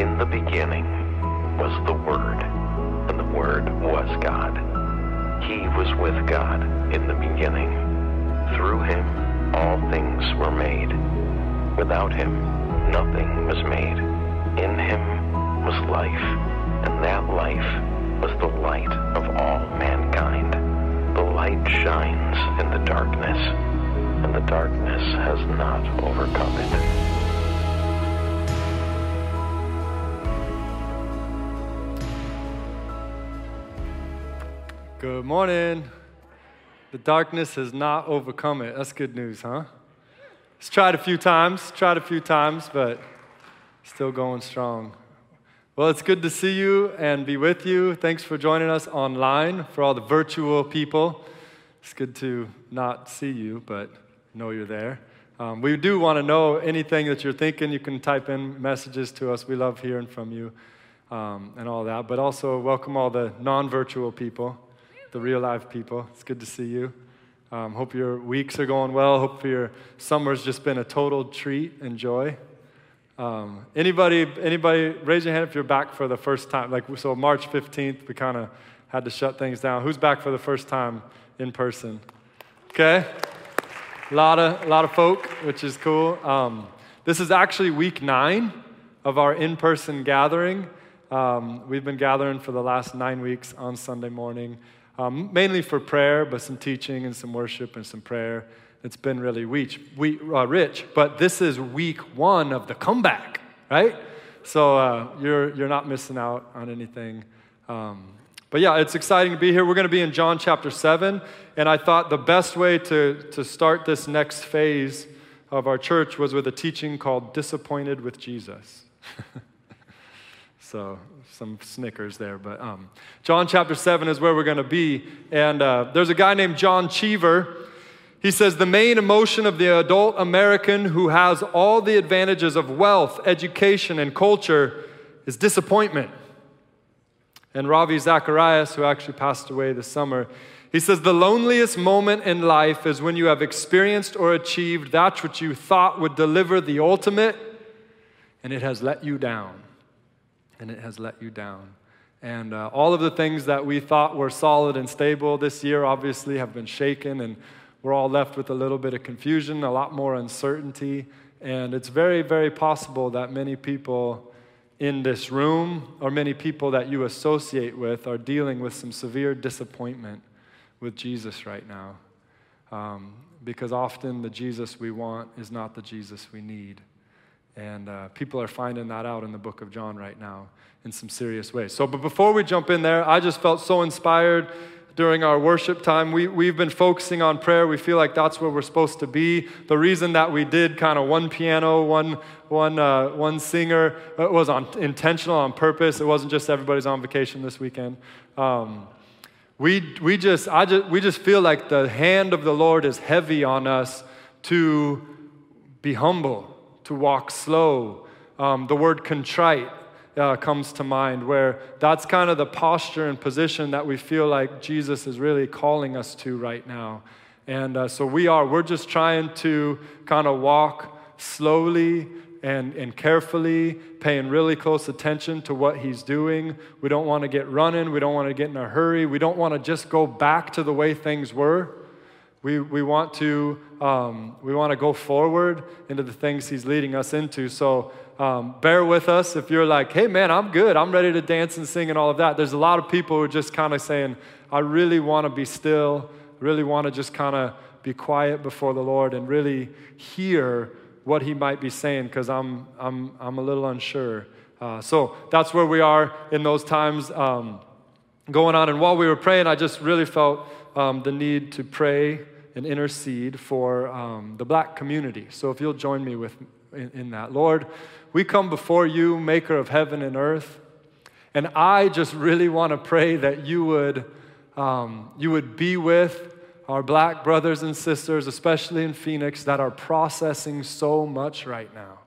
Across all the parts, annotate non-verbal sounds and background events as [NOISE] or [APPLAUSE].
In the beginning was the Word, and the Word was God. He was with God in the beginning. Through him all things were made. Without him nothing was made. In him was life, and that life was the light of all mankind. The light shines in the darkness, and the darkness has not overcome it. Good morning. The darkness has not overcome it. That's good news, huh? It's tried a few times, tried a few times, but still going strong. Well, it's good to see you and be with you. Thanks for joining us online for all the virtual people. It's good to not see you, but know you're there. Um, we do want to know anything that you're thinking. You can type in messages to us. We love hearing from you um, and all that. But also, welcome all the non virtual people the real live people. It's good to see you. Um, hope your weeks are going well. Hope your summer's just been a total treat and joy. Um, anybody, anybody, raise your hand if you're back for the first time. Like, so March 15th, we kind of had to shut things down. Who's back for the first time in person? Okay. A lot of, a lot of folk, which is cool. Um, this is actually week nine of our in person gathering. Um, we've been gathering for the last nine weeks on Sunday morning um, mainly for prayer, but some teaching and some worship and some prayer. It's been really rich, we, uh, rich. But this is week one of the comeback, right? So uh, you're, you're not missing out on anything. Um, but yeah, it's exciting to be here. We're going to be in John chapter 7. And I thought the best way to, to start this next phase of our church was with a teaching called Disappointed with Jesus. [LAUGHS] so some snickers there. But um, John chapter 7 is where we're going to be. And uh, there's a guy named John Cheever. He says the main emotion of the adult American who has all the advantages of wealth, education, and culture is disappointment. And Ravi Zacharias, who actually passed away this summer, he says the loneliest moment in life is when you have experienced or achieved that which you thought would deliver the ultimate, and it has let you down and it has let you down. And uh, all of the things that we thought were solid and stable this year obviously have been shaken, and we're all left with a little bit of confusion, a lot more uncertainty. And it's very, very possible that many people in this room, or many people that you associate with, are dealing with some severe disappointment with Jesus right now. Um, because often the Jesus we want is not the Jesus we need. And uh, people are finding that out in the book of John right now in some serious ways. So, but before we jump in there, I just felt so inspired during our worship time. We, we've been focusing on prayer. We feel like that's where we're supposed to be. The reason that we did kind of one piano, one, one, uh, one singer, it was on, intentional on purpose. It wasn't just everybody's on vacation this weekend. Um, we, we, just, I just, we just feel like the hand of the Lord is heavy on us to be humble to walk slow. Um, the word contrite uh, comes to mind, where that's kind of the posture and position that we feel like Jesus is really calling us to right now. And uh, so we are, we're just trying to kind of walk slowly and, and carefully, paying really close attention to what he's doing. We don't want to get running. We don't want to get in a hurry. We don't want to just go back to the way things were. We, we want to um, we want to go forward into the things he's leading us into. So um, bear with us if you're like, hey man, I'm good. I'm ready to dance and sing and all of that. There's a lot of people who are just kind of saying, I really want to be still, really want to just kind of be quiet before the Lord and really hear what he might be saying because I'm, I'm, I'm a little unsure. Uh, so that's where we are in those times um, going on. And while we were praying, I just really felt um, the need to pray and intercede for um, the black community. So if you'll join me with in, in that, Lord, we come before you, Maker of heaven and earth, and I just really want to pray that you would um, you would be with our black brothers and sisters, especially in Phoenix, that are processing so much right now.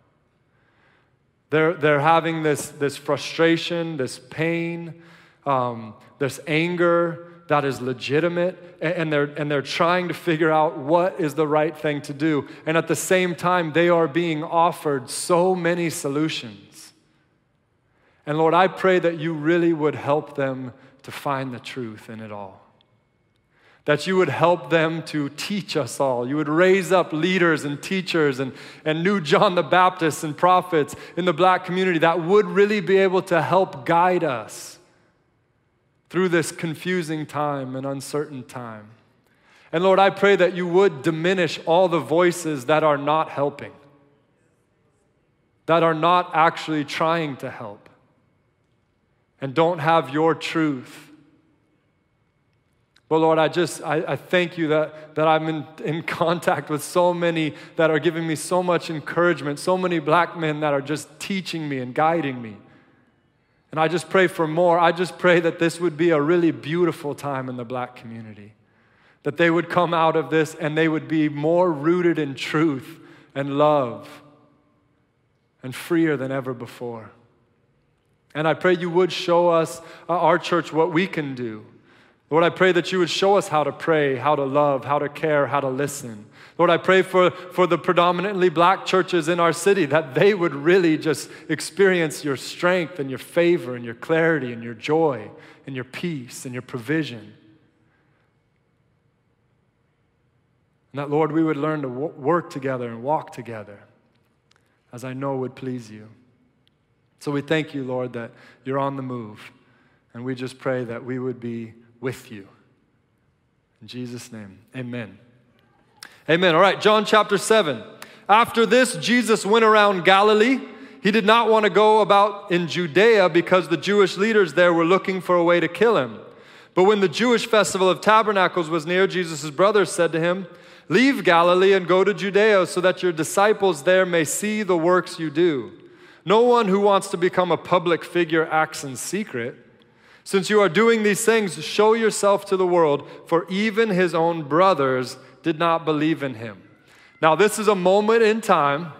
They're, they're having this, this frustration, this pain, um, this anger, that is legitimate and they're, and they're trying to figure out what is the right thing to do. And at the same time, they are being offered so many solutions. And Lord, I pray that you really would help them to find the truth in it all. That you would help them to teach us all. You would raise up leaders and teachers and, and new John the Baptist and prophets in the black community that would really be able to help guide us through this confusing time and uncertain time. And Lord, I pray that you would diminish all the voices that are not helping, that are not actually trying to help, and don't have your truth but Lord, I just, I, I, thank you that, that I'm in, in [LAUGHS] contact with so many that are giving me so much encouragement, so many black men that are just teaching me and guiding me. And I just pray for more. I just pray that this would be a really beautiful time in the black community. That they would come out of this and they would be more rooted in truth and love and freer than ever before. And I pray you would show us, uh, our church, what we can do Lord, I pray that you would show us how to pray, how to love, how to care, how to listen. Lord, I pray for, for the predominantly black churches in our city that they would really just experience your strength and your favor and your clarity and your joy and your peace and your provision. And that, Lord, we would learn to work together and walk together as I know would please you. So we thank you, Lord, that you're on the move. And we just pray that we would be with you. In Jesus' name, amen. Amen. All right, John chapter 7. After this, Jesus went around Galilee. He did not want to go about in Judea because the Jewish leaders there were looking for a way to kill him. But when the Jewish festival of tabernacles was near, Jesus' brothers said to him, Leave Galilee and go to Judea so that your disciples there may see the works you do. No one who wants to become a public figure acts in secret. Since you are doing these things, show yourself to the world, for even his own brothers did not believe in him. Now, this is a moment in time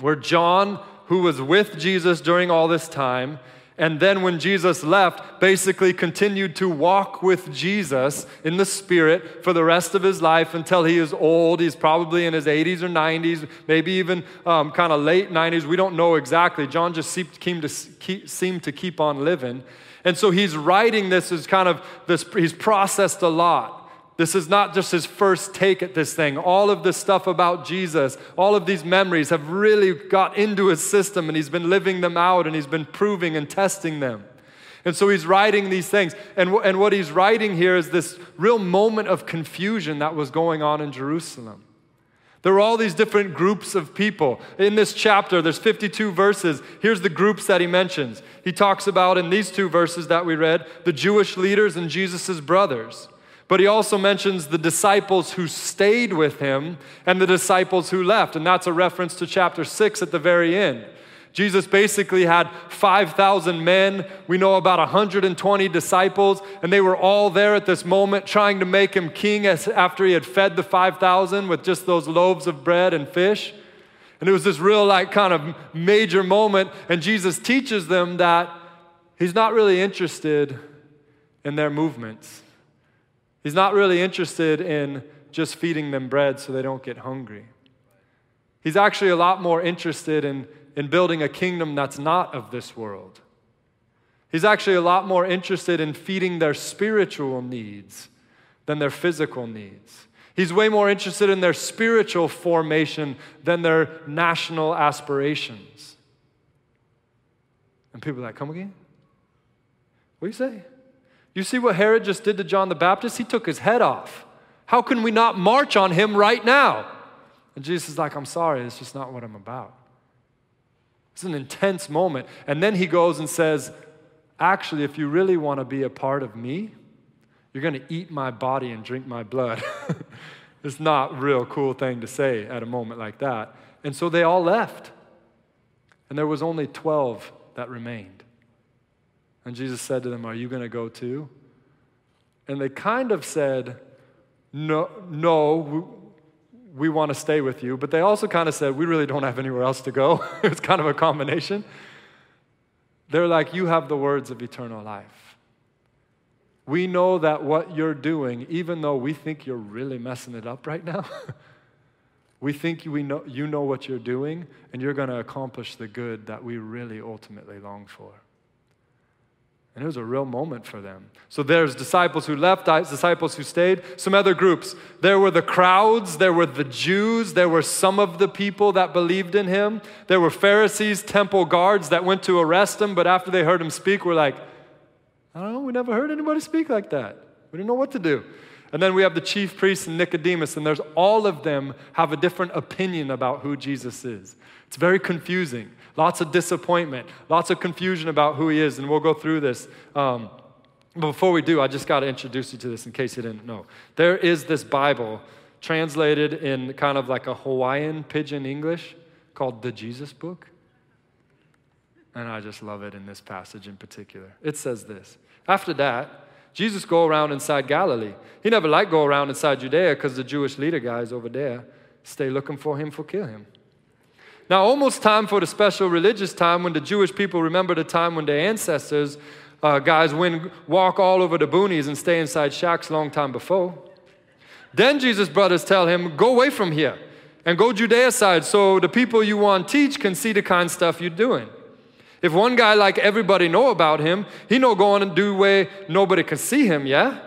where John, who was with Jesus during all this time, and then when Jesus left, basically continued to walk with Jesus in the Spirit for the rest of his life until he is old. He's probably in his 80s or 90s, maybe even um, kind of late 90s. We don't know exactly. John just seemed to, keep, seemed to keep on living. And so he's writing this as kind of this, he's processed a lot. This is not just his first take at this thing. All of this stuff about Jesus, all of these memories have really got into his system and he's been living them out and he's been proving and testing them. And so he's writing these things. And, and what he's writing here is this real moment of confusion that was going on in Jerusalem. There were all these different groups of people. In this chapter, there's 52 verses. Here's the groups that he mentions. He talks about in these two verses that we read the Jewish leaders and Jesus' brothers. But he also mentions the disciples who stayed with him and the disciples who left. And that's a reference to chapter 6 at the very end. Jesus basically had 5,000 men. We know about 120 disciples, and they were all there at this moment trying to make him king as, after he had fed the 5,000 with just those loaves of bread and fish. And it was this real, like, kind of major moment. And Jesus teaches them that he's not really interested in their movements, he's not really interested in just feeding them bread so they don't get hungry. He's actually a lot more interested in in building a kingdom that's not of this world. He's actually a lot more interested in feeding their spiritual needs than their physical needs. He's way more interested in their spiritual formation than their national aspirations. And people are like, come again? What do you say? You see what Herod just did to John the Baptist? He took his head off. How can we not march on him right now? And Jesus is like, I'm sorry, it's just not what I'm about. It's an intense moment. And then he goes and says, Actually, if you really want to be a part of me, you're going to eat my body and drink my blood. [LAUGHS] it's not a real cool thing to say at a moment like that. And so they all left. And there was only 12 that remained. And Jesus said to them, Are you going to go too? And they kind of said, No, no, we want to stay with you. But they also kind of said, we really don't have anywhere else to go. [LAUGHS] it's kind of a combination. They're like, you have the words of eternal life. We know that what you're doing, even though we think you're really messing it up right now, [LAUGHS] we think we know, you know what you're doing, and you're going to accomplish the good that we really ultimately long for. And it was a real moment for them. So there's disciples who left, disciples who stayed, some other groups. There were the crowds, there were the Jews, there were some of the people that believed in him. There were Pharisees, temple guards that went to arrest him, but after they heard him speak, were like, I don't know, we never heard anybody speak like that. We didn't know what to do. And then we have the chief priests and Nicodemus, and there's all of them have a different opinion about who Jesus is. It's very confusing. Lots of disappointment, lots of confusion about who he is, and we'll go through this. Um, before we do, I just got to introduce you to this in case you didn't know. There is this Bible translated in kind of like a Hawaiian pidgin English called the Jesus Book. And I just love it in this passage in particular. It says this After that, Jesus go around inside Galilee. He never liked go around inside Judea because the Jewish leader guys over there stay looking for him for kill him. Now, almost time for the special religious time when the Jewish people remember the time when their ancestors, uh, guys, went walk all over the boonies and stay inside shacks long time before. Then Jesus' brothers tell him, Go away from here and go Judea side so the people you want teach can see the kind of stuff you're doing. If one guy like everybody know about him, he no going and do way nobody can see him, yeah?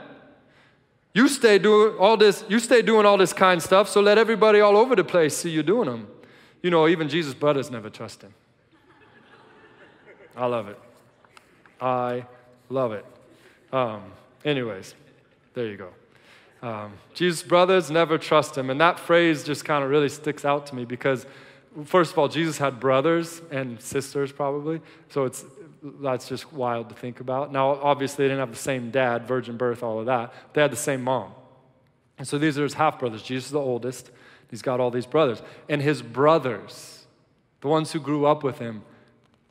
You stay doing all this, you stay doing all this kind stuff, so let everybody all over the place see you doing them. You know, even Jesus' brothers never trust him. I love it. I love it. Um, anyways, there you go. Um, Jesus' brothers never trust him. And that phrase just kind of really sticks out to me because, first of all, Jesus had brothers and sisters probably. So it's, that's just wild to think about. Now, obviously, they didn't have the same dad, virgin birth, all of that. They had the same mom. And so these are his half brothers. Jesus is the oldest. He's got all these brothers. And his brothers, the ones who grew up with him,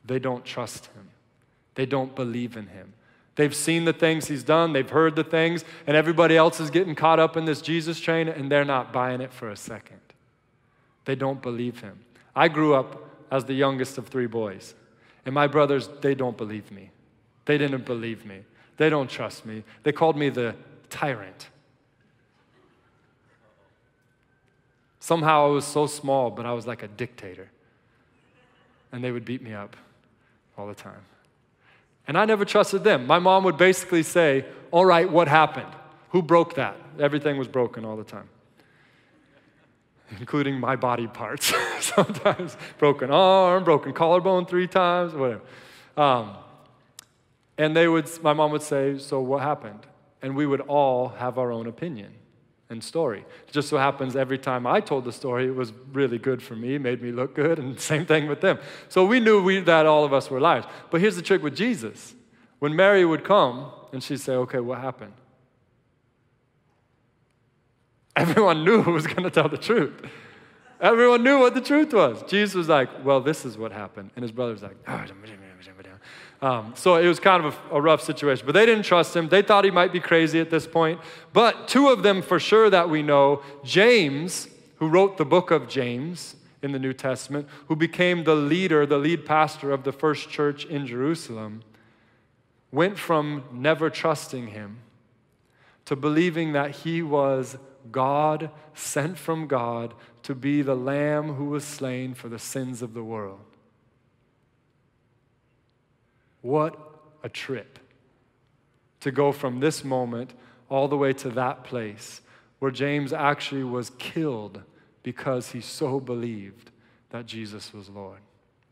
they don't trust him. They don't believe in him. They've seen the things he's done, they've heard the things, and everybody else is getting caught up in this Jesus train, and they're not buying it for a second. They don't believe him. I grew up as the youngest of three boys, and my brothers, they don't believe me. They didn't believe me. They don't trust me. They called me the tyrant. Somehow I was so small, but I was like a dictator. And they would beat me up all the time. And I never trusted them. My mom would basically say, All right, what happened? Who broke that? Everything was broken all the time, including my body parts. [LAUGHS] Sometimes broken arm, broken collarbone three times, whatever. Um, and they would, my mom would say, So what happened? And we would all have our own opinion and story. It just so happens every time I told the story, it was really good for me, made me look good, and [LAUGHS] same thing with them. So we knew we, that all of us were liars. But here's the trick with Jesus. When Mary would come and she'd say, Okay, what happened? [LAUGHS] Everyone knew who was going to tell the truth. Everyone knew what the truth was. Jesus was like, Well, this is what happened. And his brother's like, oh, um, so it was kind of a, a, rough situation. But they didn't trust him. They thought he might be crazy at this point. But two of them, for sure, that we know James, who wrote the book of James in the New Testament, who became the leader, the lead pastor of the first church in Jerusalem, went from never trusting him to believing that he was God, sent from God, to be the lamb who was slain for the sins of the world. What a trip to go from this moment all the way to that place where James actually was killed because he so believed that Jesus was Lord.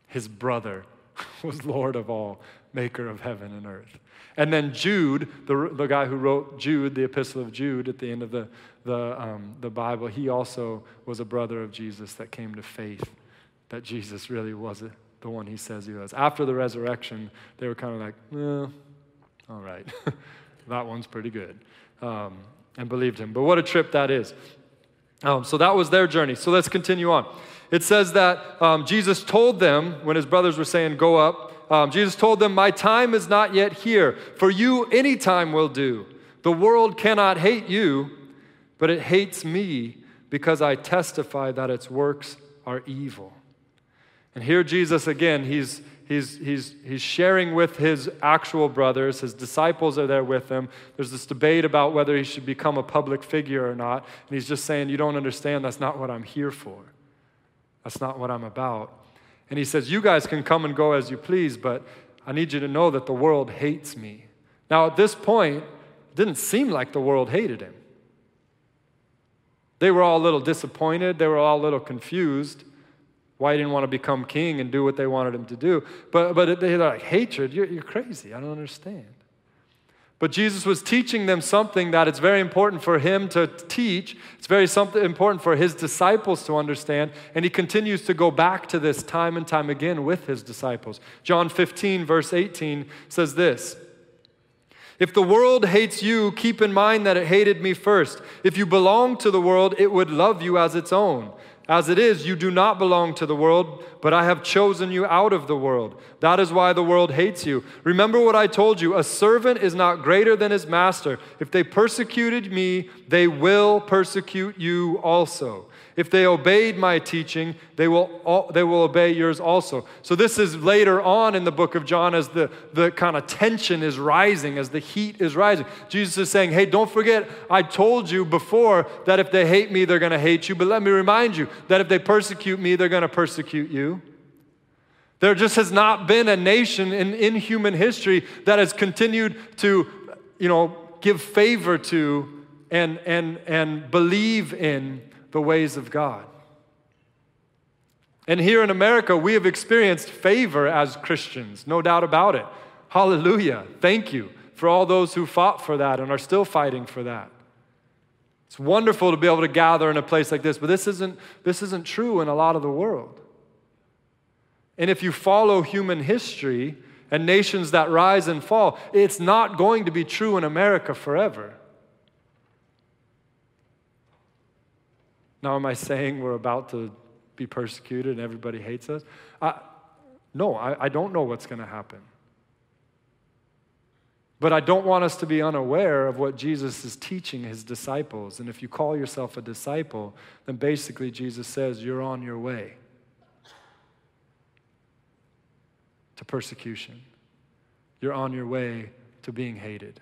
His brother [LAUGHS] was Lord of all, maker of heaven and earth. And then Jude, the, the guy who wrote Jude, the epistle of Jude at the end of the, the, um, the Bible, he also was a brother of Jesus that came to faith that Jesus really was the one he says he was. After the resurrection, they were kind of like, eh, all right, [LAUGHS] that one's pretty good, um, and believed him. But what a trip that is. Um, so that was their journey. So let's continue on. It says that um, Jesus told them, when his brothers were saying, Go up, um, Jesus told them, My time is not yet here. For you, any time will do. The world cannot hate you, but it hates me because I testify that its works are evil. And here, Jesus, again, he's, he's, he's, he's sharing with his actual brothers. His disciples are there with him. There's this debate about whether he should become a public figure or not. And he's just saying, You don't understand. That's not what I'm here for. That's not what I'm about. And he says, You guys can come and go as you please, but I need you to know that the world hates me. Now, at this point, it didn't seem like the world hated him. They were all a little disappointed, they were all a little confused why he didn't want to become king and do what they wanted him to do. But, but they're like, hatred, you're, you're crazy. I don't understand. But Jesus was teaching them something that it's very important for him to teach. It's very something important for his disciples to understand. And he continues to go back to this time and time again with his disciples. John 15, verse 18 says this If the world hates you, keep in mind that it hated me first. If you belong to the world, it would love you as its own. As it is, you do not belong to the world, but I have chosen you out of the world. That is why the world hates you. Remember what I told you a servant is not greater than his master. If they persecuted me, they will persecute you also. If they obeyed my teaching, they will, they will obey yours also. So, this is later on in the book of John as the, the kind of tension is rising, as the heat is rising. Jesus is saying, Hey, don't forget, I told you before that if they hate me, they're going to hate you. But let me remind you that if they persecute me, they're going to persecute you. There just has not been a nation in, in human history that has continued to, you know, give favor to and, and, and believe in the ways of God. And here in America, we have experienced favor as Christians, no doubt about it. Hallelujah. Thank you for all those who fought for that and are still fighting for that. It's wonderful to be able to gather in a place like this, but this isn't, this isn't true in a lot of the world. And if you follow human history and nations that rise and fall, it's not going to be true in America forever. Now, am I saying we're about to be persecuted and everybody hates us? I, no, I, I don't know what's going to happen. But I don't want us to be unaware of what Jesus is teaching his disciples. And if you call yourself a disciple, then basically Jesus says you're on your way to persecution. You're on your way to being hated.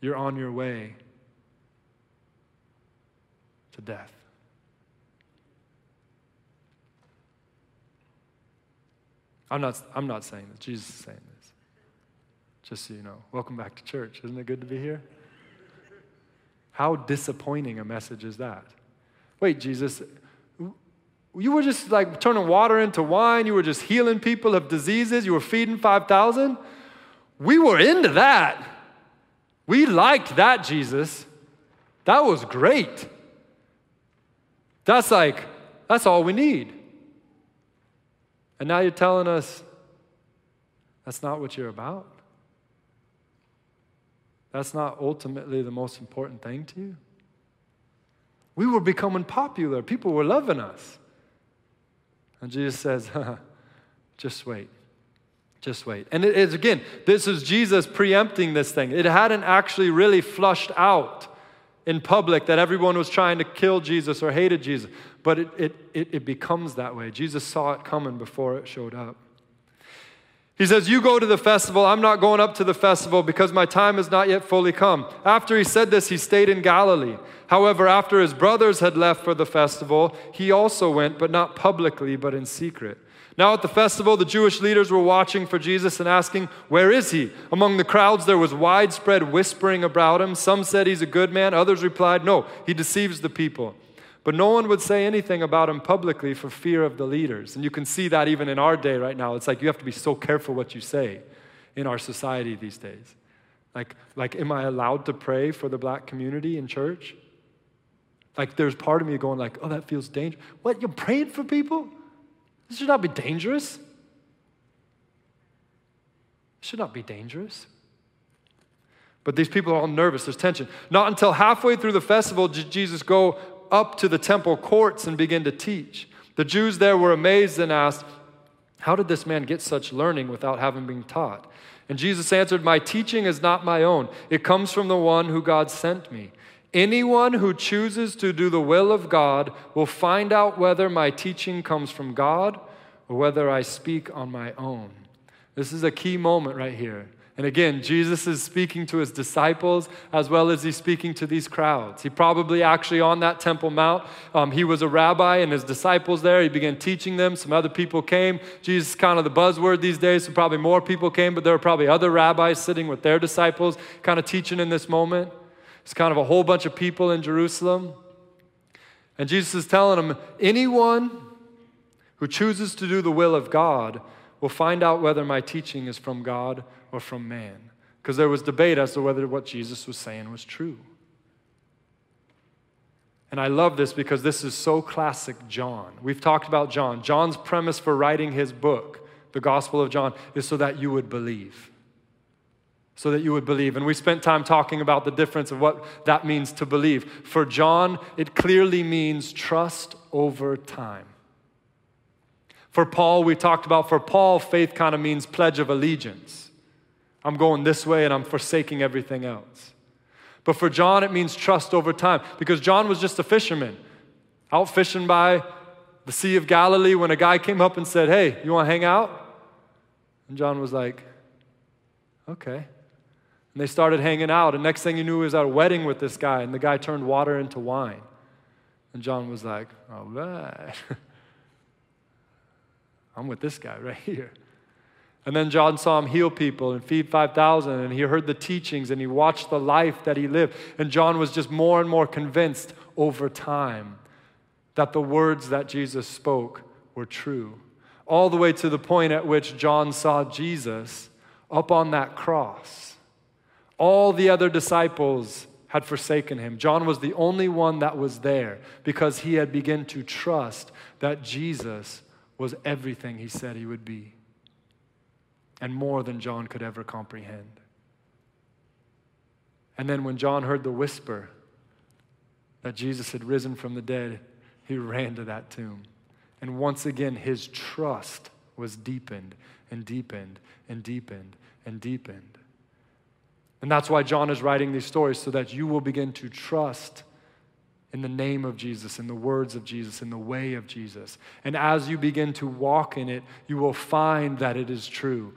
You're on your way to death. I'm not, I'm not saying this, Jesus is saying this. Just so you know. Welcome back to church. Isn't it good to be here? How disappointing a message is that? Wait, Jesus, you were just like turning water into wine, you were just healing people of diseases, you were feeding 5,000. We were into that. We liked that, Jesus. That was great. That's like, that's all we need. And now you're telling us that's not what you're about? That's not ultimately the most important thing to you? We were becoming popular, people were loving us. And Jesus says, [LAUGHS] just wait. Just wait. And it is, again, this is Jesus preempting this thing. It hadn't actually really flushed out in public that everyone was trying to kill Jesus or hated Jesus, but it, it, it, it becomes that way. Jesus saw it coming before it showed up. He says, You go to the festival. I'm not going up to the festival because my time has not yet fully come. After he said this, he stayed in Galilee. However, after his brothers had left for the festival, he also went, but not publicly, but in secret. Now, at the festival, the Jewish leaders were watching for Jesus and asking, Where is he? Among the crowds, there was widespread whispering about him. Some said he's a good man, others replied, No, he deceives the people. But no one would say anything about him publicly for fear of the leaders. And you can see that even in our day right now. It's like you have to be so careful what you say in our society these days. Like, like am I allowed to pray for the black community in church? Like, there's part of me going like, oh, that feels dangerous. What, you're praying for people? This should not be dangerous. It should not be dangerous. But these people are all nervous. There's tension. Not until halfway through the festival did Jesus go up to the temple courts and begin to teach. The Jews there were amazed and asked, How did this man get such learning without having been taught? And Jesus answered, My teaching is not my own, it comes from the one who God sent me. Anyone who chooses to do the will of God will find out whether my teaching comes from God or whether I speak on my own. This is a key moment right here. And again, Jesus is speaking to his disciples as well as he's speaking to these crowds. He probably actually on that Temple Mount, um, he was a rabbi and his disciples there. He began teaching them. Some other people came. Jesus is kind of the buzzword these days, so probably more people came, but there were probably other rabbis sitting with their disciples, kind of teaching in this moment. It's kind of a whole bunch of people in Jerusalem. And Jesus is telling them anyone who chooses to do the will of God will find out whether my teaching is from God or from man. Because there was debate as to whether what Jesus was saying was true. And I love this because this is so classic John. We've talked about John. John's premise for writing his book, the Gospel of John, is so that you would believe. So that you would believe. And we spent time talking about the difference of what that means to believe. For John, it clearly means trust over time. For Paul, we talked about for Paul, faith kind of means pledge of allegiance. I'm going this way and I'm forsaking everything else. But for John, it means trust over time because John was just a fisherman out fishing by the Sea of Galilee when a guy came up and said, Hey, you want to hang out? And John was like, Okay. And they started hanging out. And next thing you knew, he was at a wedding with this guy, and the guy turned water into wine. And John was like, All right. [LAUGHS] I'm with this guy right here. And then John saw him heal people and feed 5,000, and he heard the teachings and he watched the life that he lived. And John was just more and more convinced over time that the words that Jesus spoke were true. All the way to the point at which John saw Jesus up on that cross. All the other disciples had forsaken him. John was the only one that was there because he had begun to trust that Jesus was everything he said he would be and more than John could ever comprehend. And then when John heard the whisper that Jesus had risen from the dead, he [LAUGHS] ran to that tomb. And once again, his trust was deepened and deepened and deepened and deepened. And that's why John is writing these stories, so that you will begin to trust in the name of Jesus, in the words of Jesus, in the way of Jesus. And as you begin to walk in it, you will find that it is true.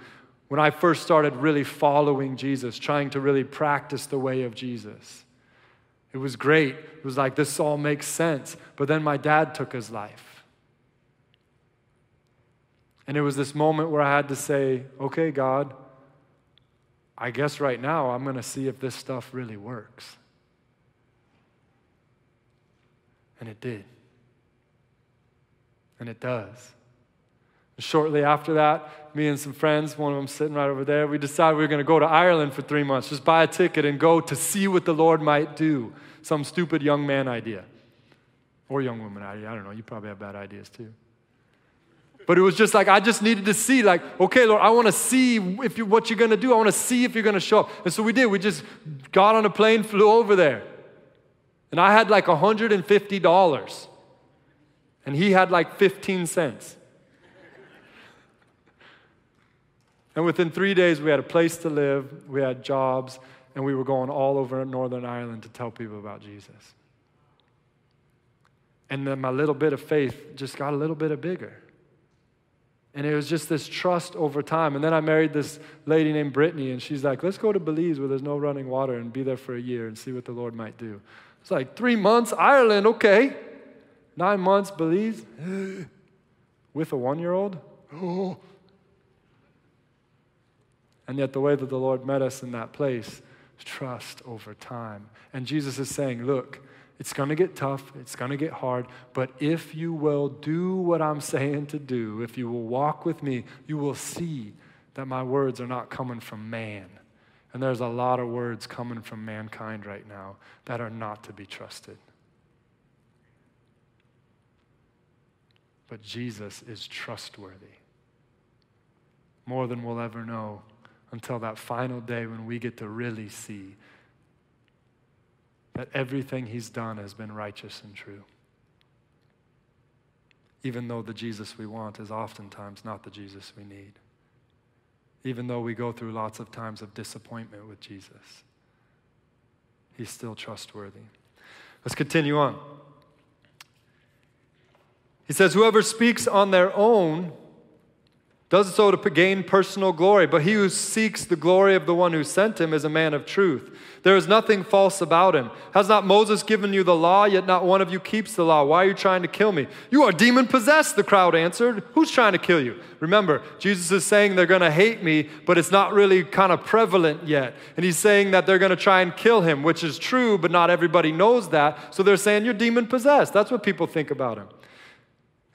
When I first started really following Jesus, trying to really practice the way of Jesus, it was great. It was like, this all makes sense. But then my dad took his life. And it was this moment where I had to say, okay, God, I guess right now I'm going to see if this stuff really works. And it did. And it does. Shortly after that, me and some friends, one of them sitting right over there, we decided we were going to go to Ireland for three months, just buy a ticket and go to see what the Lord might do. Some stupid young man idea. Or young woman idea. I don't know. You probably have bad ideas too. But it was just like, I just needed to see, like, okay, Lord, I want to see if you, what you're going to do. I want to see if you're going to show up. And so we did. We just got on a plane, flew over there. And I had like $150. And he had like 15 cents. And within three days, we had a place to live, we had jobs, and we were going all over Northern Ireland to tell people about Jesus. And then my little bit of faith just got a little bit bigger. And it was just this trust over time. And then I married this lady named Brittany, and she's like, let's go to Belize where there's no running water and be there for a year and see what the Lord might do. It's like three months, Ireland, okay. Nine months, Belize, [GASPS] with a one year old. [GASPS] And yet, the way that the Lord met us in that place trust over time. And Jesus is saying, Look, it's going to get tough, it's going to get hard, but if you will do what I'm [LAUGHS] saying to do, if you will walk with me, you will see that my words are not coming from man and there's a lot of words coming from mankind right now that are not to be trusted. But Jesus is trustworthy. More than we'll ever know until that final day when we get to really see that everything he's done has been righteous and true. Even though the Jesus we want is oftentimes not the Jesus we need even though we go through lots of times of disappointment with Jesus. He's still trustworthy. Let's continue on. He says, Whoever speaks on their own does so to gain personal glory, but he who seeks the glory of the one who sent him is a man of truth. There is nothing false about him. Has not Moses given you the law, yet not one of you keeps the law? Why are you trying to kill me? You are demon possessed, the crowd answered. Who's trying to kill you? Remember, Jesus is saying they're going to hate me, but it's not really kind of prevalent yet. And he's saying that they're going to try and kill him, which is true, but not everybody knows that. So they're saying you're demon possessed. That's what people think about him.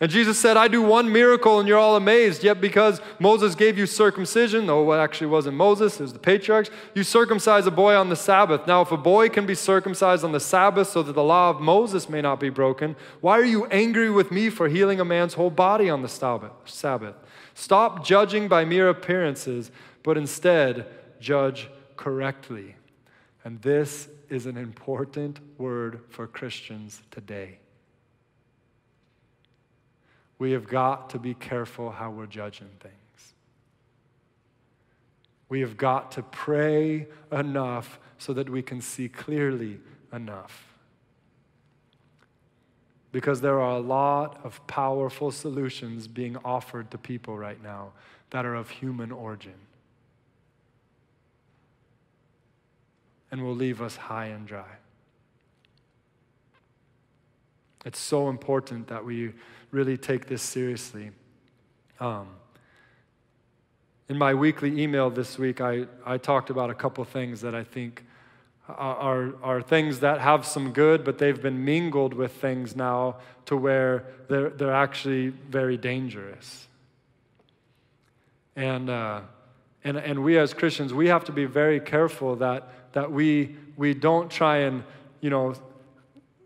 And Jesus said, I do one miracle and you're all amazed. Yet because Moses gave you circumcision, though it actually wasn't Moses, it was the patriarchs, you circumcise a boy on the Sabbath. Now, if a boy can be circumcised on the Sabbath so that the law of Moses may not be broken, why are you angry with me for healing a man's whole body on the Sabbath? Stop judging by mere appearances, but instead judge correctly. And this is an important word for Christians today. We have got to be careful how we're judging things. We have got to pray enough so that we can see clearly enough. Because there are a lot of powerful solutions being offered to people right now that are of human origin and will leave us high and dry. It's so important that we really take this seriously. Um, in my weekly email this week, I, I talked about a couple things that I think are, are things that have some good, but they've been mingled with things now to where they're, they're actually very dangerous. And, uh, and, and we as Christians, we have to be very careful that, that we, we don't try and, you know,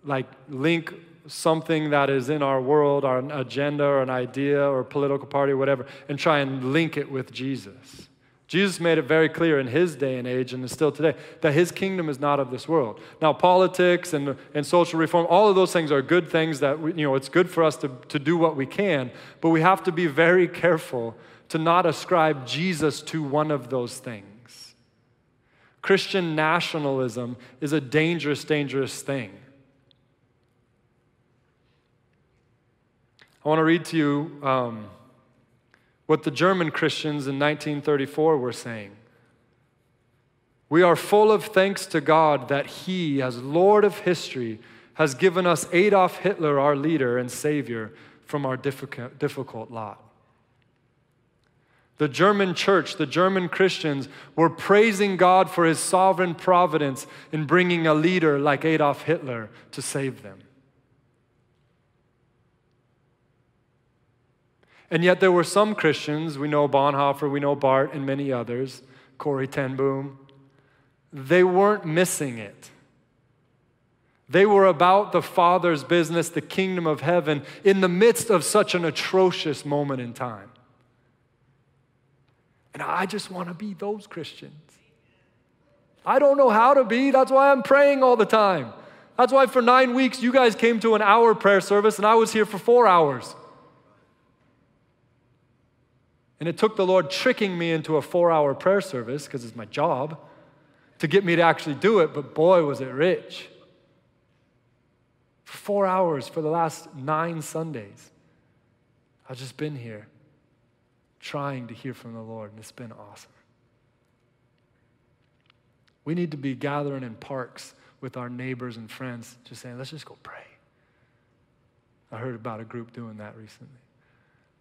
like link something that is in our world, our agenda or an idea or political party or whatever, and try and link it with Jesus. Jesus made it very clear in his day and age, and is still today, that his kingdom is not of this world. Now, politics and, and social reform, all of those things are good things that, we, you know, it's good for us to, to do what we can, but we have to be very careful to not ascribe Jesus to one of those things. Christian nationalism is a dangerous, dangerous thing. I want to read to you um, what the German Christians in 1934 were saying. We are full of thanks to God that He, as Lord of history, has given us Adolf Hitler, our leader and savior, from our difficult, difficult lot. The German church, the German Christians, were praising God for His sovereign providence in bringing a leader like Adolf Hitler to save them. And yet there were some Christians, we know Bonhoeffer, we know Barth, and many others, Corrie ten Boom, they weren't missing it. They were about the Father's business, the kingdom of heaven, in the midst of such an atrocious moment in time. And I just want to be those Christians. I don't know how to be. That's why I'm praying all the time. That's why for nine weeks you guys came to an hour prayer service and I was here for four hours. And it took the Lord tricking me into a four hour prayer service, because it's my job, to get me to actually do it, but boy, was it rich. Four hours for the last nine Sundays, I've just been here trying to hear from the Lord, and it's been awesome. We need to be gathering in parks with our neighbors and friends, just saying, let's just go pray. I heard about a group doing that recently.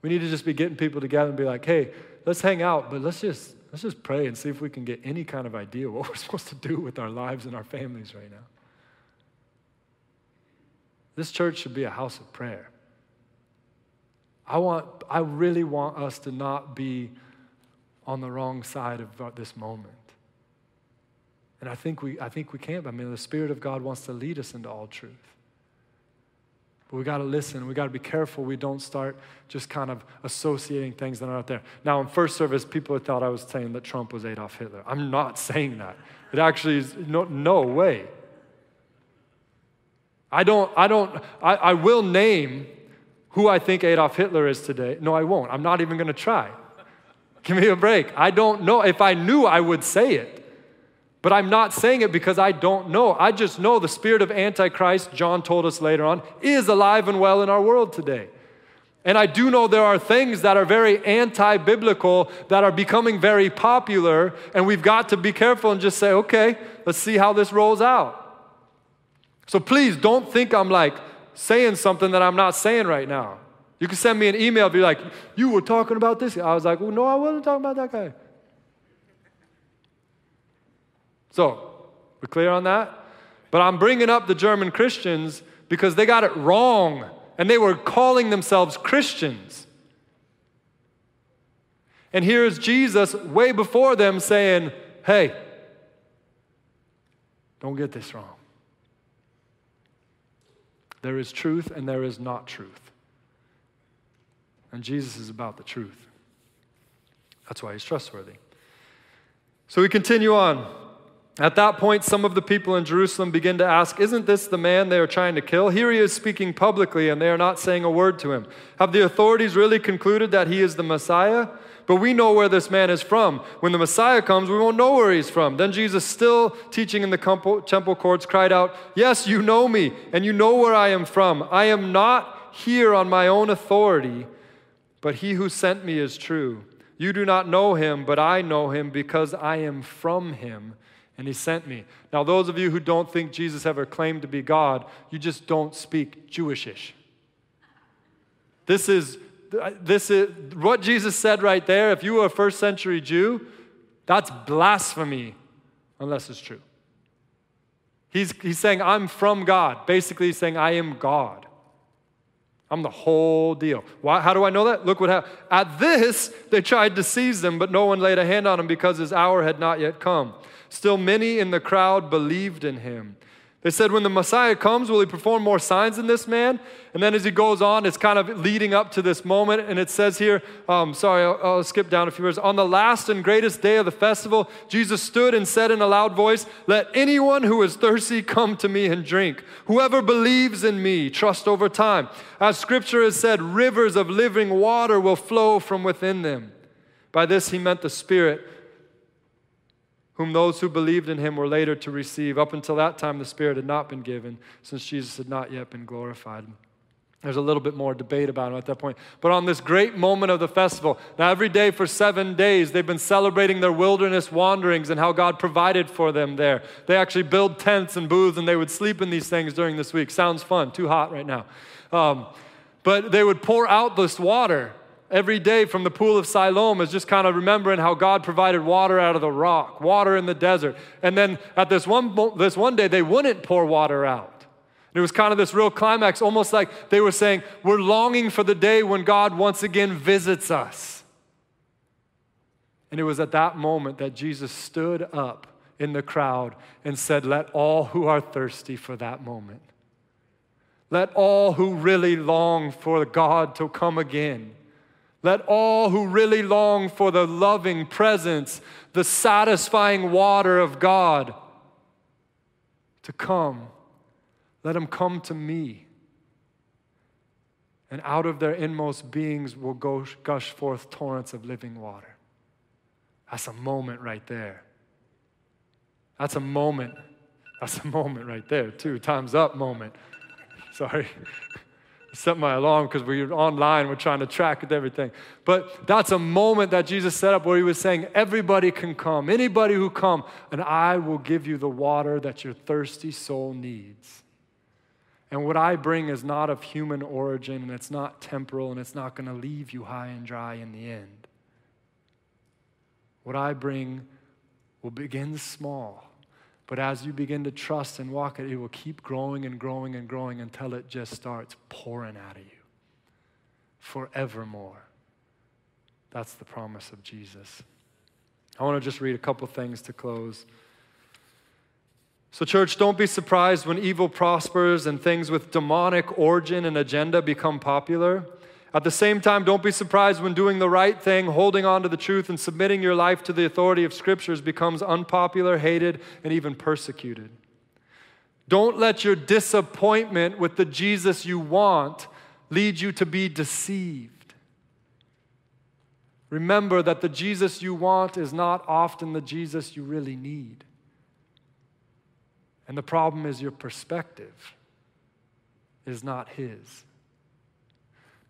We need to just be getting people together and be like, hey, let's hang out, but let's just let's just pray and see if we can get any kind of idea what [LAUGHS] we're supposed to do with our lives and our families right now. This church should be a house of prayer. I want I really want us to not be on the wrong side of this moment. And I think we I think we can't. I mean, the Spirit of God wants to lead us into all truth. But we got to listen. We got to be careful we don't start just kind of associating things that are not there. Now, in first service, people thought I was saying that Trump was Adolf Hitler. I'm not [LAUGHS] saying that. It actually is no, no way. I don't, I don't, I, I will name who I think Adolf Hitler is today. No, I won't. I'm not even going to try. Give me a break. I don't know. If I knew, I would say it. But I'm not saying it because I don't know. I just know the spirit of Antichrist, John told us later on, is alive and well in our world today. And I do know there are things that are very anti biblical that are becoming very popular, and we've got to be careful and just say, okay, let's see how this rolls out. So please don't think I'm like saying something that I'm not saying right now. You can send me an email you're like, you were talking about this. I was like, well, no, I wasn't talking about that guy. So, we're clear on that? But I'm bringing up the German Christians because they got it wrong and they were calling themselves Christians. And here's Jesus way before them saying, hey, don't get this wrong. There is truth and there is not truth. And Jesus is about the truth. That's why he's trustworthy. So we continue on. At that point, some of the people in Jerusalem begin to ask, Isn't this the man they are trying to kill? Here he is speaking publicly, and they are not saying a word to him. Have the authorities really concluded that he is the Messiah? But we know where this man is from. When the Messiah comes, we won't know where he's from. Then Jesus, still teaching in the temple courts, cried out, Yes, you know me, and you know where I am from. I am not here on my own authority, but he who sent me is true. You do not know him, but I know him because I am from him and he sent me. Now, those of you who don't think Jesus ever claimed to be God, you just don't speak Jewishish. This is, this is what Jesus said right there. If you were a first century Jew, that's blasphemy unless it's true. He's, he's saying, I'm from God. Basically, he's saying, I am God. I'm the whole deal. Why, how do I know that? Look what happened. At this, they tried to seize him, but no one laid a hand on him because his hour had not yet come. Still, many in the crowd believed in him. They said, When the Messiah comes, will he perform more signs than this man? And then as he goes on, it's kind of leading up to this moment. And it says here, um, sorry, I'll, I'll skip down a few words. On the last and greatest day of the festival, Jesus stood and said in a loud voice, Let anyone who is thirsty come to me and drink. Whoever believes in me, trust over time. As scripture has said, rivers of living water will flow from within them. By this he meant the Spirit whom those who believed in him were later to receive. Up until that time, the Spirit had not been given, since Jesus had not yet been glorified. There's a little bit more debate about him at that point. But on this great moment of the festival, now every day for seven days, they've been celebrating their wilderness wanderings and how God provided for them there. They actually build tents and booths and they would sleep in these things during this week. Sounds fun, too hot right now. Um, but they would pour out this water every day from the pool of Siloam is just kind of remembering how God provided water out of the rock, water in the desert. And then at this one, this one day, they wouldn't pour water out. And it was kind of this real climax, almost like they were saying, We're longing for the day when God once again visits us. And it was at that moment that Jesus stood up in the crowd and said, Let all who are thirsty for that moment, let all who really long for God to come again, let all who really long for the loving presence, the satisfying water of God, to come, let them come to me. And out of their inmost beings will gush forth torrents of living water. That's a moment right there. That's a moment. That's a moment right there, too. Time's up moment. Sorry [LAUGHS] set my alarm because we're online, we're trying to track everything. But that's a moment that Jesus set up where he was saying, Everybody can come, anybody who come, and I will give you the water that your thirsty soul needs. And what I bring is not of human origin, and it's not temporal, and it's not going to leave you high and dry in the end. What I bring will begin small but as you begin to trust and walk it, it will keep growing and growing and growing until it just starts pouring out of you forevermore. That's the promise of Jesus. I want to just read a couple things to close. So, church, don't be surprised when evil prospers and things with demonic origin and agenda become popular. At the same time, don't be surprised when doing the right thing, holding on to the truth, and submitting your life to the authority of scriptures becomes unpopular, hated, and even persecuted. Don't let your disappointment with the Jesus you want lead you to be deceived. Remember that the Jesus you want is not often the Jesus you really need. And the problem is your perspective is not His.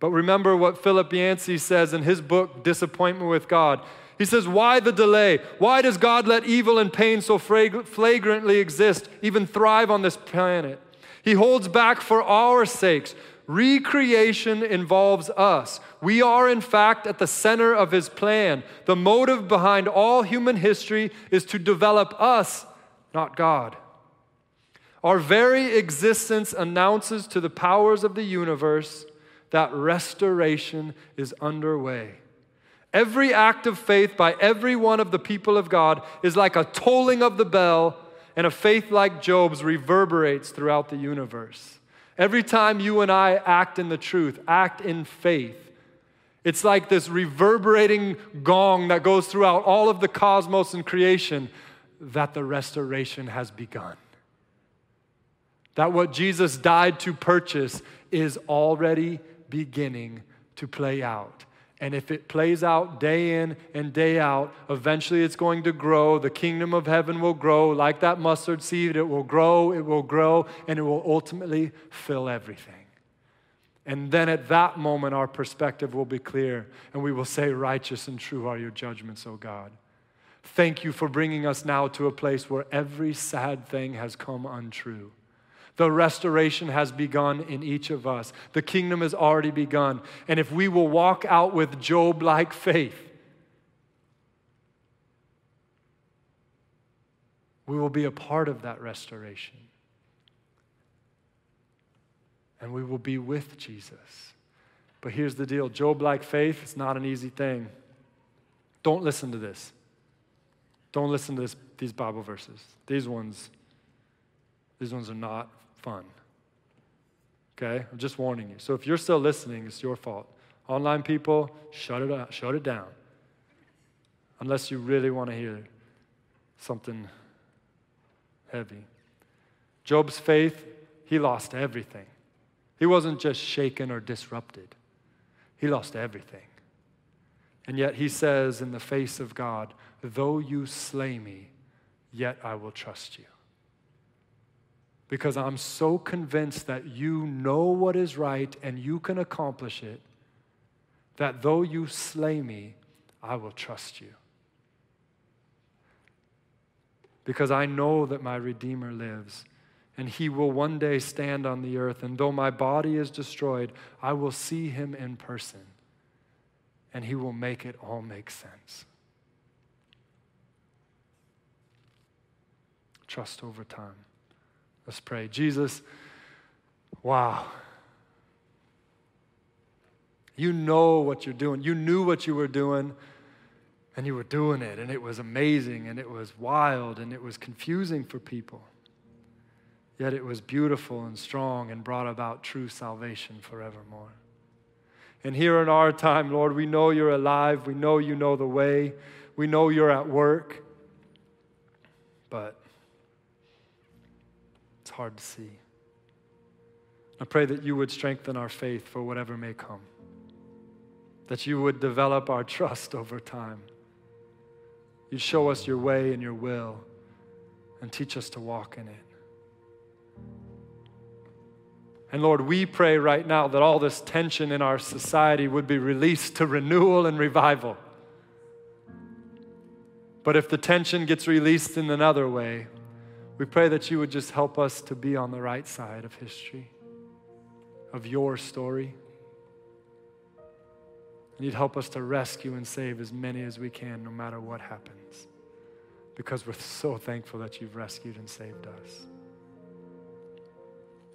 But remember what Philip Yancey says in his book, Disappointment with God. He says, Why the delay? Why does God let evil and pain so flagrantly exist, even thrive on this planet? He holds back for our sakes. Recreation involves us. We are, in fact, at the center of His plan. The motive behind all human history is to develop us, not God. Our very existence announces to the powers of the universe that restoration is underway. Every act of faith by every one of the people of God is like a tolling of the bell, and a faith like Job's reverberates throughout the universe. Every time you and I act in the truth, act in faith, it's like this reverberating gong that goes throughout all of the cosmos and creation that the restoration has begun. That what Jesus died to purchase is already beginning to play out. And if it plays out day in and day out, eventually it's going to grow. The kingdom of heaven will grow like that mustard seed. It will grow, it will grow, and it will ultimately fill everything. And then at that moment, our perspective will be clear, and we will say, Righteous and true are your judgments, O God. Thank you for bringing us now to a place where every sad thing has come untrue. The restoration has begun in each of us. The kingdom has already begun. And if we will walk out with Job like faith, we will be a part of that restoration. And we will be with Jesus. But here's the deal Job like faith is not an easy thing. Don't listen to this. Don't listen to this, these Bible verses. These ones, these ones are not fun. Okay? I'm just warning you. So if you're still listening, it's your fault. Online people, shut it out, shut it down. Unless you really want to hear something heavy. Job's faith, he lost everything. He wasn't just shaken or disrupted. He lost everything. And yet he says in the face of God, though you slay me, yet I will trust you because I'm so convinced that you know what is right and you can accomplish it, that though you slay me, I will trust you. Because I know that my Redeemer lives and he will one day stand on the earth. And though my body is destroyed, I will see him in person and he will make it all make sense. Trust over time. Let's pray. Jesus, wow. You know what you're doing. You knew what you were doing, and you were doing it, and it was amazing, and it was wild, and it was confusing for people. Yet it was beautiful and strong and brought about true salvation forevermore. And here in our time, Lord, we know you're alive. We know you know the way. We know you're at work. But hard to see. I pray that you would strengthen our faith for whatever may come, that you would develop our trust over time. You'd show us your way and your will and teach us to walk in it. And Lord, we pray right now that all this tension in our society would be released to renewal and revival. But if the tension gets released in another way, we pray that you would just help us to be on the right side of history, of your story. And you'd help us to rescue and save as many as we can, no matter what happens, because we're so thankful that you've rescued and saved us.